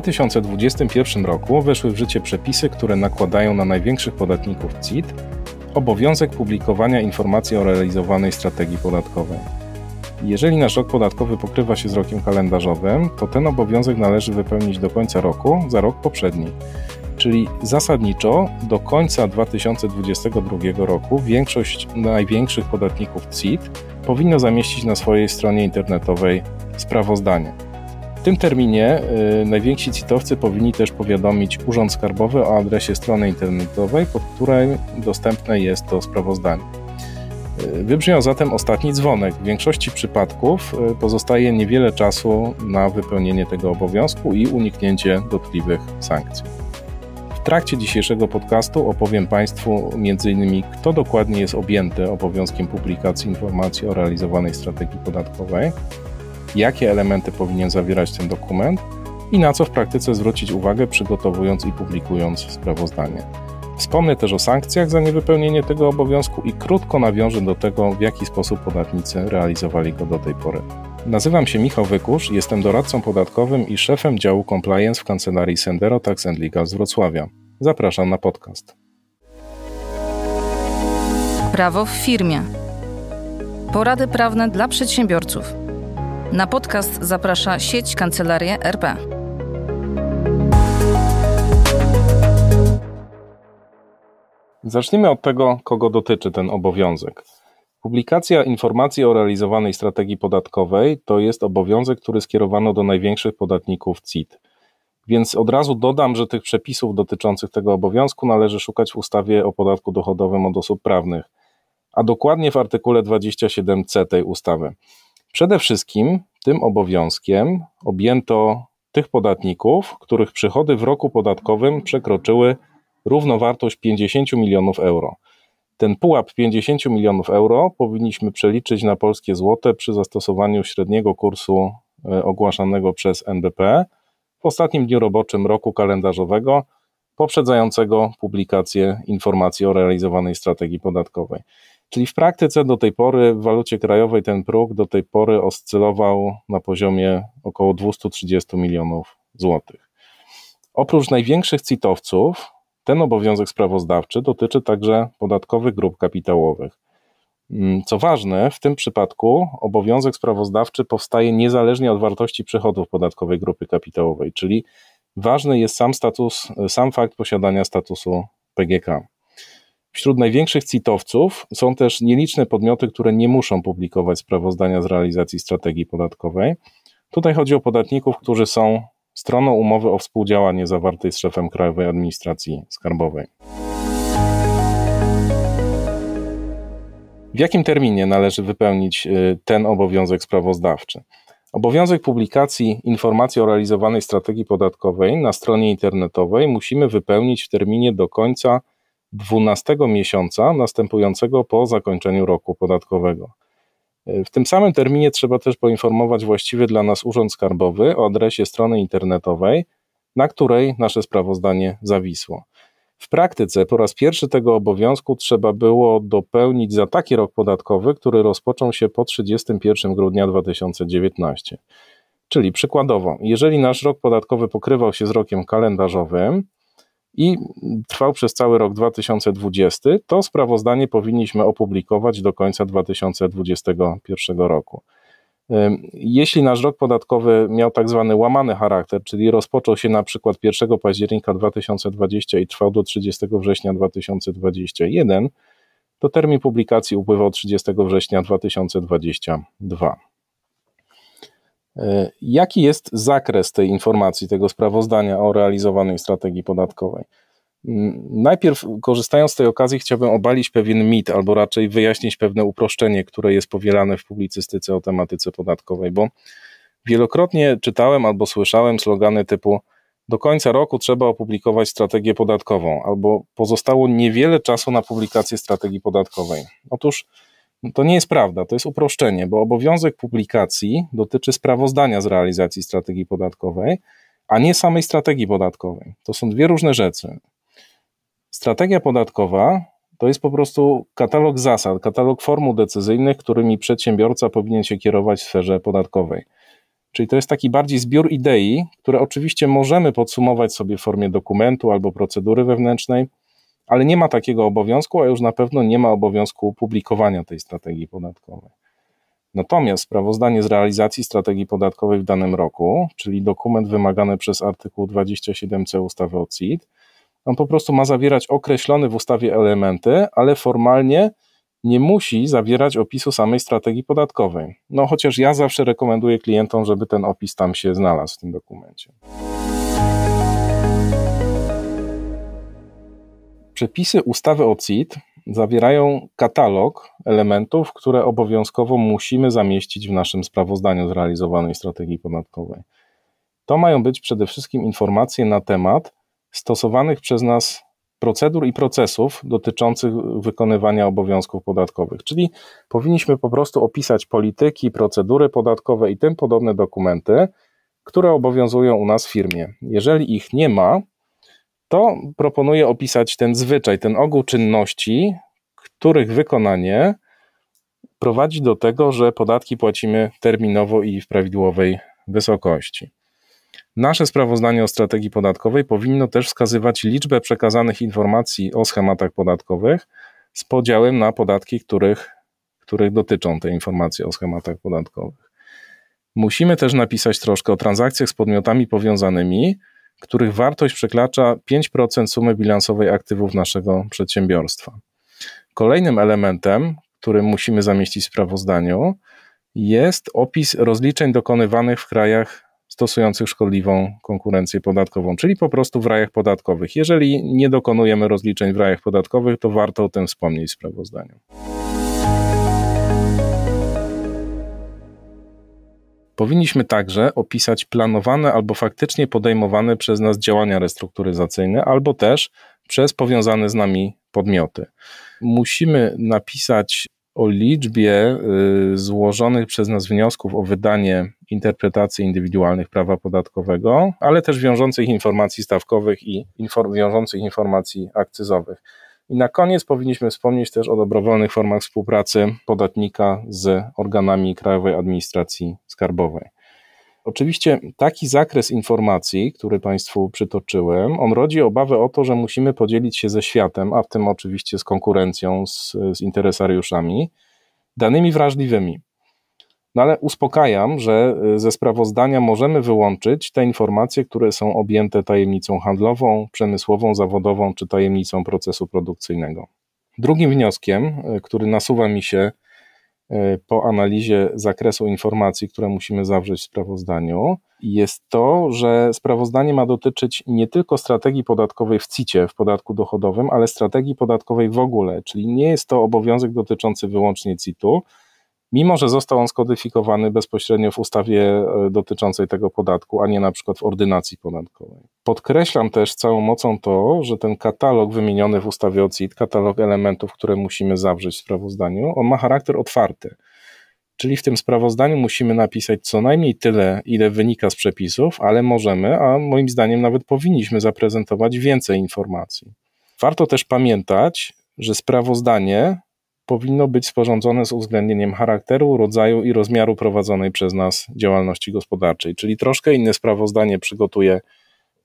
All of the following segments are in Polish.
2021 roku weszły w życie przepisy, które nakładają na największych podatników CIT obowiązek publikowania informacji o realizowanej strategii podatkowej. Jeżeli nasz rok podatkowy pokrywa się z rokiem kalendarzowym, to ten obowiązek należy wypełnić do końca roku za rok poprzedni. Czyli zasadniczo do końca 2022 roku większość największych podatników CIT powinno zamieścić na swojej stronie internetowej sprawozdanie. Tym terminie y, najwięksi CIT-owcy powinni też powiadomić Urząd Skarbowy o adresie strony internetowej, pod której dostępne jest to sprawozdanie. Y, wybrzmiał zatem ostatni dzwonek. W większości przypadków y, pozostaje niewiele czasu na wypełnienie tego obowiązku i uniknięcie dotkliwych sankcji. W trakcie dzisiejszego podcastu opowiem Państwu m.in. kto dokładnie jest objęty obowiązkiem publikacji informacji o realizowanej strategii podatkowej, jakie elementy powinien zawierać ten dokument i na co w praktyce zwrócić uwagę przygotowując i publikując sprawozdanie. Wspomnę też o sankcjach za niewypełnienie tego obowiązku i krótko nawiążę do tego, w jaki sposób podatnicy realizowali go do tej pory. Nazywam się Michał Wykusz, jestem doradcą podatkowym i szefem działu compliance w kancelarii Sendero Tax Legal z Wrocławia. Zapraszam na podcast. Prawo w firmie. Porady prawne dla przedsiębiorców. Na podcast zaprasza sieć Kancelarie RP. Zacznijmy od tego, kogo dotyczy ten obowiązek. Publikacja informacji o realizowanej strategii podatkowej to jest obowiązek, który skierowano do największych podatników CIT. Więc od razu dodam, że tych przepisów dotyczących tego obowiązku należy szukać w ustawie o podatku dochodowym od osób prawnych, a dokładnie w artykule 27c tej ustawy. Przede wszystkim tym obowiązkiem objęto tych podatników, których przychody w roku podatkowym przekroczyły równowartość 50 milionów euro. Ten pułap 50 milionów euro powinniśmy przeliczyć na polskie złote przy zastosowaniu średniego kursu e, ogłaszanego przez NBP w ostatnim dniu roboczym roku kalendarzowego poprzedzającego publikację informacji o realizowanej strategii podatkowej. Czyli w praktyce do tej pory w walucie krajowej ten próg do tej pory oscylował na poziomie około 230 milionów złotych. Oprócz największych CIT-owców, ten obowiązek sprawozdawczy dotyczy także podatkowych grup kapitałowych. Mm, co ważne, w tym przypadku obowiązek sprawozdawczy powstaje niezależnie od wartości przychodów podatkowej grupy kapitałowej, czyli ważny jest sam status, sam fakt posiadania statusu PGK. Wśród największych CIT-owców są też nieliczne podmioty, które nie muszą publikować sprawozdania z realizacji strategii podatkowej. Tutaj chodzi o podatników, którzy są stroną umowy o współdziałanie zawartej z szefem Krajowej Administracji Skarbowej. W jakim terminie należy wypełnić y, ten obowiązek sprawozdawczy? Obowiązek publikacji informacji o realizowanej strategii podatkowej na stronie internetowej musimy wypełnić w terminie do końca 12 miesiąca następującego po zakończeniu roku podatkowego. W tym samym terminie trzeba też poinformować właściwy dla nas Urząd Skarbowy o adresie strony internetowej, na której nasze sprawozdanie zawisło. W praktyce po raz pierwszy tego obowiązku trzeba było dopełnić za taki rok podatkowy, który rozpoczął się po 31 grudnia 2019. Czyli przykładowo, jeżeli nasz rok podatkowy pokrywał się z rokiem kalendarzowym, i trwał przez cały rok 2020, to sprawozdanie powinniśmy opublikować do końca 2021 roku. Jeśli nasz rok podatkowy miał tak zwany łamany charakter, czyli rozpoczął się na przykład 1 października 2020 i trwał do 30 września 2021, to termin publikacji upływał 30 września 2022. E, jaki jest zakres tej informacji, tego sprawozdania o realizowanej strategii podatkowej? Mm, najpierw, korzystając z tej okazji, chciałbym obalić pewien mit, albo raczej wyjaśnić pewne uproszczenie, które jest powielane w publicystyce o tematyce podatkowej, bo wielokrotnie czytałem albo słyszałem slogany typu do końca roku trzeba opublikować strategię podatkową, albo pozostało niewiele czasu na publikację strategii podatkowej. Otóż to nie jest prawda, to jest uproszczenie, bo obowiązek publikacji dotyczy sprawozdania z realizacji strategii podatkowej, a nie samej strategii podatkowej. To są dwie różne rzeczy. Strategia podatkowa to jest po prostu katalog zasad, katalog formuł decyzyjnych, którymi przedsiębiorca powinien się kierować w sferze podatkowej. Czyli to jest taki bardziej zbiór idei, które oczywiście możemy podsumować sobie w formie dokumentu albo procedury wewnętrznej, ale nie ma takiego obowiązku, a już na pewno nie ma obowiązku publikowania tej strategii podatkowej. Natomiast sprawozdanie z realizacji strategii podatkowej w danym roku, czyli dokument wymagany przez artykuł 27c ustawy o CIT, on po prostu ma zawierać określone w ustawie elementy, ale formalnie nie musi zawierać opisu samej strategii podatkowej. No chociaż ja zawsze rekomenduję klientom, żeby ten opis tam się znalazł w tym dokumencie. Przepisy ustawy o CIT zawierają katalog elementów, które obowiązkowo musimy zamieścić w naszym sprawozdaniu zrealizowanej strategii podatkowej. To mają być przede wszystkim informacje na temat stosowanych przez nas procedur i procesów dotyczących wykonywania obowiązków podatkowych. Czyli powinniśmy po prostu opisać polityki, procedury podatkowe i tym podobne dokumenty, które obowiązują u nas w firmie. Jeżeli ich nie ma, to proponuję opisać ten zwyczaj, ten ogół czynności, których wykonanie prowadzi do tego, że podatki płacimy terminowo i w prawidłowej wysokości. Nasze sprawozdanie o strategii podatkowej powinno też wskazywać liczbę przekazanych informacji o schematach podatkowych z podziałem na podatki, których, których dotyczą te informacje o schematach podatkowych. Musimy też napisać troszkę o transakcjach z podmiotami powiązanymi, których wartość przekracza 5% sumy bilansowej aktywów naszego przedsiębiorstwa. Kolejnym elementem, który musimy zamieścić w sprawozdaniu, jest opis rozliczeń dokonywanych w krajach stosujących szkodliwą konkurencję podatkową, czyli po prostu w rajach podatkowych. Jeżeli nie dokonujemy rozliczeń w rajach podatkowych, to warto o tym wspomnieć w sprawozdaniu. Powinniśmy także opisać planowane albo faktycznie podejmowane przez nas działania restrukturyzacyjne, albo też przez powiązane z nami podmioty. Musimy napisać o liczbie y, złożonych przez nas wniosków o wydanie interpretacji indywidualnych prawa podatkowego, ale też wiążących informacji stawkowych i inform wiążących informacji akcyzowych. I na koniec powinniśmy wspomnieć też o dobrowolnych formach współpracy podatnika z organami Krajowej Administracji Skarbowej. Oczywiście taki zakres informacji, który Państwu przytoczyłem, on rodzi obawę o to, że musimy podzielić się ze światem, a w tym oczywiście z konkurencją, z, z interesariuszami, danymi wrażliwymi. No ale uspokajam, że y, ze sprawozdania możemy wyłączyć te informacje, które są objęte tajemnicą handlową, przemysłową, zawodową czy tajemnicą procesu produkcyjnego. Drugim wnioskiem, y, który nasuwa mi się y, po analizie zakresu informacji, które musimy zawrzeć w sprawozdaniu, jest to, że sprawozdanie ma dotyczyć nie tylko strategii podatkowej w CIT-ie, w podatku dochodowym, ale strategii podatkowej w ogóle, czyli nie jest to obowiązek dotyczący wyłącznie CIT-u, mimo że został on skodyfikowany bezpośrednio w ustawie e, dotyczącej tego podatku, a nie na przykład w ordynacji podatkowej. Podkreślam też całą mocą to, że ten katalog wymieniony w ustawie o CIT, katalog elementów, które musimy zawrzeć w sprawozdaniu, on ma charakter otwarty. Czyli w tym sprawozdaniu musimy napisać co najmniej tyle, ile wynika z przepisów, ale możemy, a moim zdaniem nawet powinniśmy zaprezentować więcej informacji. Warto też pamiętać, że sprawozdanie powinno być sporządzone z uwzględnieniem charakteru, rodzaju i rozmiaru prowadzonej przez nas działalności gospodarczej. Czyli troszkę inne sprawozdanie przygotuje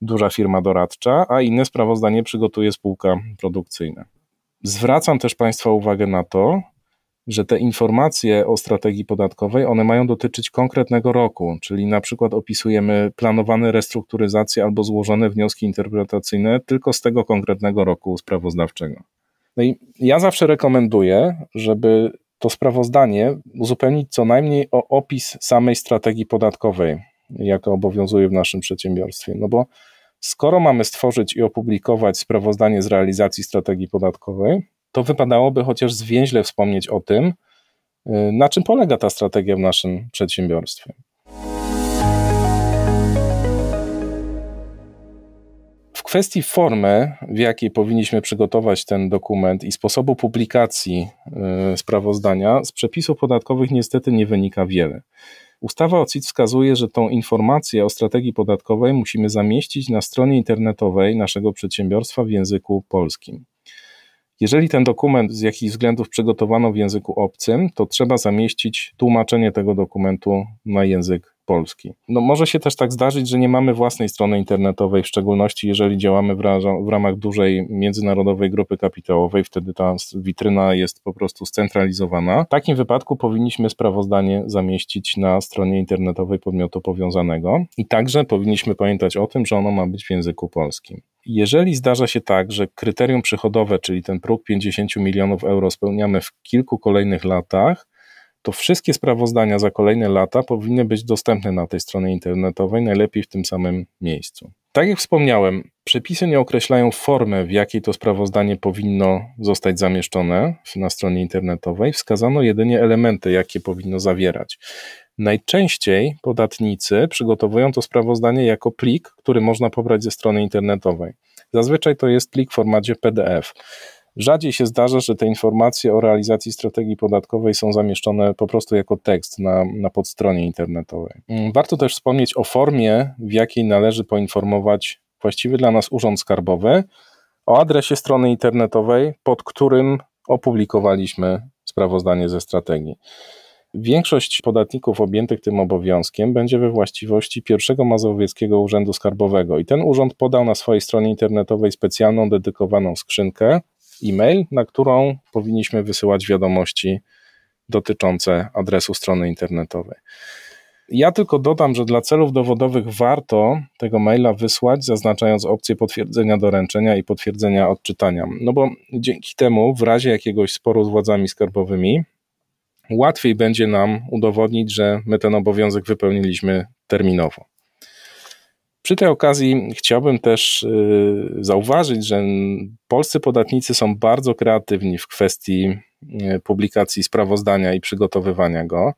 duża firma doradcza, a inne sprawozdanie przygotuje spółka produkcyjna. Zwracam też Państwa uwagę na to, że te informacje o strategii podatkowej, one mają dotyczyć konkretnego roku, czyli na przykład opisujemy planowane restrukturyzacje albo złożone wnioski interpretacyjne tylko z tego konkretnego roku sprawozdawczego. No i ja zawsze rekomenduję, żeby to sprawozdanie uzupełnić co najmniej o opis samej strategii podatkowej, jaka obowiązuje w naszym przedsiębiorstwie. No bo skoro mamy stworzyć i opublikować sprawozdanie z realizacji strategii podatkowej, to wypadałoby chociaż zwięźle wspomnieć o tym, y, na czym polega ta strategia w naszym przedsiębiorstwie. Kwestii formy, w jakiej powinniśmy przygotować ten dokument i sposobu publikacji y, sprawozdania, z przepisów podatkowych niestety nie wynika wiele. Ustawa o CIT wskazuje, że tą informację o strategii podatkowej musimy zamieścić na stronie internetowej naszego przedsiębiorstwa w języku polskim. Jeżeli ten dokument z jakichś względów przygotowano w języku obcym, to trzeba zamieścić tłumaczenie tego dokumentu na język Polski. No może się też tak zdarzyć, że nie mamy własnej strony internetowej, w szczególności jeżeli działamy w, w ramach dużej międzynarodowej grupy kapitałowej, wtedy ta witryna jest po prostu scentralizowana. W takim wypadku powinniśmy sprawozdanie zamieścić na stronie internetowej podmiotu powiązanego i także powinniśmy pamiętać o tym, że ono ma być w języku polskim. Jeżeli zdarza się tak, że kryterium przychodowe, czyli ten próg 50 milionów euro spełniamy w kilku kolejnych latach, to wszystkie sprawozdania za kolejne lata powinny być dostępne na tej stronie internetowej, najlepiej w tym samym miejscu. Tak jak wspomniałem, przepisy nie określają formy, w jakiej to sprawozdanie powinno zostać zamieszczone na stronie internetowej. Wskazano jedynie elementy, jakie powinno zawierać. Najczęściej podatnicy przygotowują to sprawozdanie jako plik, który można pobrać ze strony internetowej. Zazwyczaj to jest plik w formacie PDF. Rzadziej się zdarza, że te informacje o realizacji strategii podatkowej są zamieszczone po prostu jako tekst na, na podstronie internetowej. Mm, warto też wspomnieć o formie, w jakiej należy poinformować właściwy dla nas Urząd Skarbowy o adresie strony internetowej, pod którym opublikowaliśmy sprawozdanie ze strategii. Większość podatników objętych tym obowiązkiem będzie we właściwości pierwszego Mazowieckiego Urzędu Skarbowego i ten urząd podał na swojej stronie internetowej specjalną dedykowaną skrzynkę e-mail, na którą powinniśmy wysyłać wiadomości dotyczące adresu strony internetowej. Ja tylko dodam, że dla celów dowodowych warto tego maila wysłać, zaznaczając opcję potwierdzenia doręczenia i potwierdzenia odczytania. No bo dzięki temu, w razie jakiegoś sporu z władzami skarbowymi, łatwiej będzie nam udowodnić, że my ten obowiązek wypełniliśmy terminowo. Przy tej okazji chciałbym też y, zauważyć, że polscy podatnicy są bardzo kreatywni w kwestii y, publikacji sprawozdania i przygotowywania go.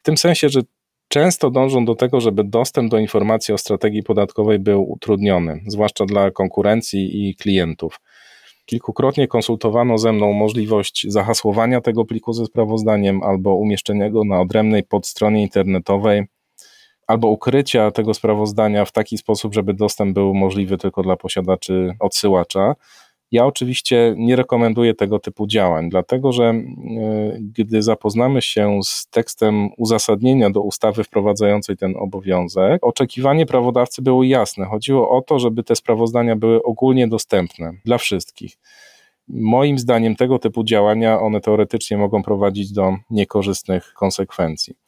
W tym sensie, że często dążą do tego, żeby dostęp do informacji o strategii podatkowej był utrudniony, zwłaszcza dla konkurencji i klientów. Kilkukrotnie konsultowano ze mną możliwość zahasłowania tego pliku ze sprawozdaniem albo umieszczenia go na odrębnej podstronie internetowej albo ukrycia tego sprawozdania w taki sposób, żeby dostęp był możliwy tylko dla posiadaczy odsyłacza. Ja oczywiście nie rekomenduję tego typu działań, dlatego że e, gdy zapoznamy się z tekstem uzasadnienia do ustawy wprowadzającej ten obowiązek, oczekiwanie prawodawcy było jasne. Chodziło o to, żeby te sprawozdania były ogólnie dostępne dla wszystkich. Moim zdaniem tego typu działania one teoretycznie mogą prowadzić do niekorzystnych konsekwencji.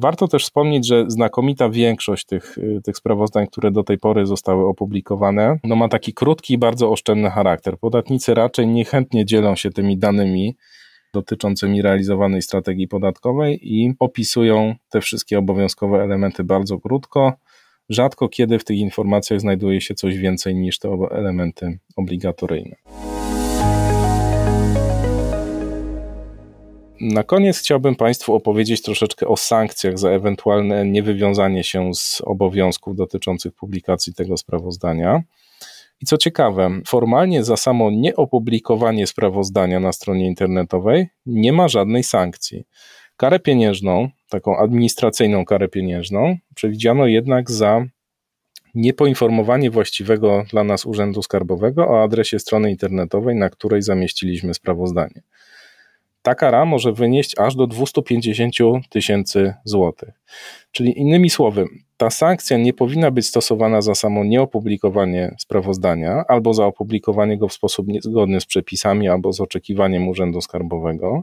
Warto też wspomnieć, że znakomita większość tych, y, tych sprawozdań, które do tej pory zostały opublikowane, no ma taki krótki i bardzo oszczędny charakter. Podatnicy raczej niechętnie dzielą się tymi danymi dotyczącymi realizowanej strategii podatkowej i opisują te wszystkie obowiązkowe elementy bardzo krótko. Rzadko kiedy w tych informacjach znajduje się coś więcej niż te elementy obligatoryjne. Na koniec chciałbym Państwu opowiedzieć troszeczkę o sankcjach za ewentualne niewywiązanie się z obowiązków dotyczących publikacji tego sprawozdania. I co ciekawe, formalnie za samo nieopublikowanie sprawozdania na stronie internetowej nie ma żadnej sankcji. Karę pieniężną, taką administracyjną karę pieniężną, przewidziano jednak za niepoinformowanie właściwego dla nas Urzędu Skarbowego o adresie strony internetowej, na której zamieściliśmy sprawozdanie ta kara może wynieść aż do 250 tysięcy złotych. Czyli innymi słowy, ta sankcja nie powinna być stosowana za samo nieopublikowanie sprawozdania albo za opublikowanie go w sposób niezgodny z przepisami albo z oczekiwaniem Urzędu Skarbowego,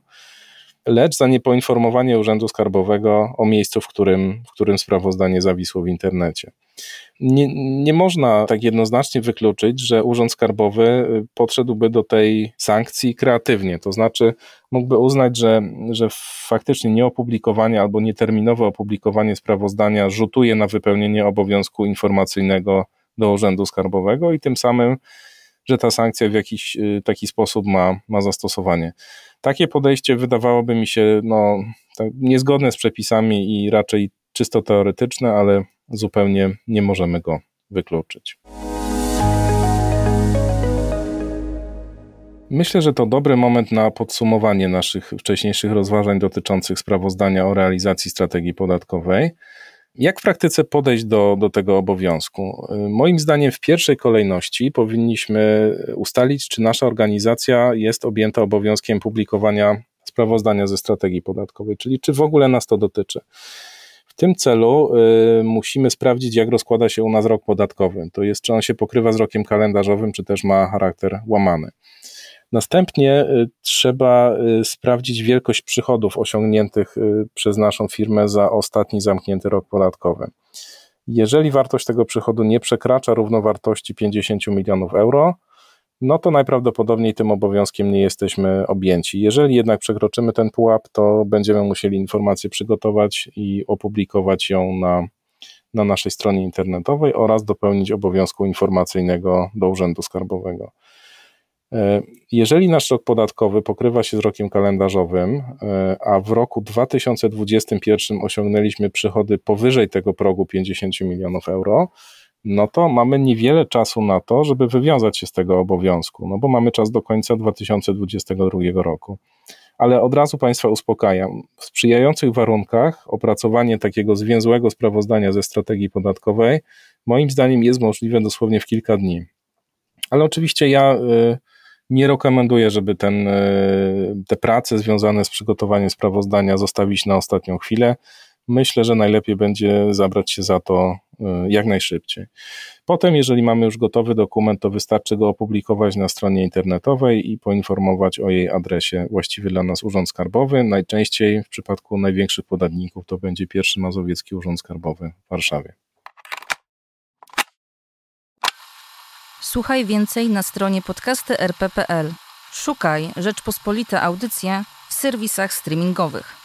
lecz za niepoinformowanie Urzędu Skarbowego o miejscu, w którym, w którym sprawozdanie zawisło w internecie. Nie, nie można tak jednoznacznie wykluczyć, że Urząd Skarbowy y, podszedłby do tej sankcji kreatywnie, to znaczy mógłby uznać, że, że faktycznie nieopublikowanie albo nieterminowe opublikowanie sprawozdania rzutuje na wypełnienie obowiązku informacyjnego do Urzędu Skarbowego i tym samym, że ta sankcja w jakiś y, taki sposób ma, ma zastosowanie. Takie podejście wydawałoby mi się no, tak niezgodne z przepisami i raczej czysto teoretyczne, ale zupełnie nie możemy go wykluczyć. Myślę, że to dobry moment na podsumowanie naszych wcześniejszych rozważań dotyczących sprawozdania o realizacji strategii podatkowej. Jak w praktyce podejść do, do tego obowiązku? Moim zdaniem, w pierwszej kolejności powinniśmy ustalić, czy nasza organizacja jest objęta obowiązkiem publikowania sprawozdania ze strategii podatkowej, czyli czy w ogóle nas to dotyczy W tym celu y, musimy sprawdzić, jak rozkłada się u nas rok podatkowy. To jest, czy on się pokrywa z rokiem kalendarzowym, czy też ma charakter łamany. Następnie y, trzeba y, sprawdzić wielkość przychodów osiągniętych przez naszą firmę za ostatni zamknięty rok podatkowy. Jeżeli wartość tego przychodu nie przekracza równowartości 50 milionów euro, no to najprawdopodobniej tym obowiązkiem nie jesteśmy objęci. Jeżeli jednak przekroczymy ten pułap, to będziemy musieli informację przygotować i opublikować ją na, na naszej stronie internetowej oraz dopełnić obowiązku informacyjnego do Urzędu Skarbowego. E, jeżeli nasz rok podatkowy pokrywa się z rokiem kalendarzowym, e, a w roku 2021 osiągnęliśmy przychody powyżej tego progu 50 milionów euro, no to mamy niewiele czasu na to, żeby wywiązać się z tego obowiązku, no bo mamy czas do końca 2022 roku. Ale od razu Państwa uspokajam, w sprzyjających warunkach opracowanie takiego zwięzłego sprawozdania ze strategii podatkowej, moim zdaniem jest możliwe dosłownie w kilka dni. Ale oczywiście ja. Y, nie rekomenduję, żeby ten, e, te prace związane z przygotowaniem sprawozdania zostawić na ostatnią chwilę. Myślę, że najlepiej będzie zabrać się za to jak najszybciej. Potem, jeżeli mamy już gotowy dokument, to wystarczy go opublikować na stronie internetowej i poinformować o jej adresie właściwy dla nas Urząd Skarbowy. Najczęściej w przypadku największych podatników to będzie pierwszy Mazowiecki Urząd Skarbowy w Warszawie. Słuchaj więcej na stronie podcasty.rp.pl. Szukaj Rzeczpospolite Audycje w serwisach streamingowych.